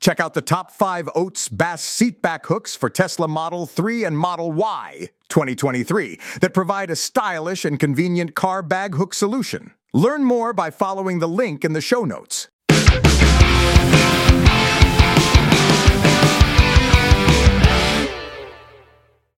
Check out the top five OATSBASF seatback hooks for Tesla Model 3 and Model Y 2023 that provide a stylish and convenient car bag hook solution. Learn more by following the link in the show notes.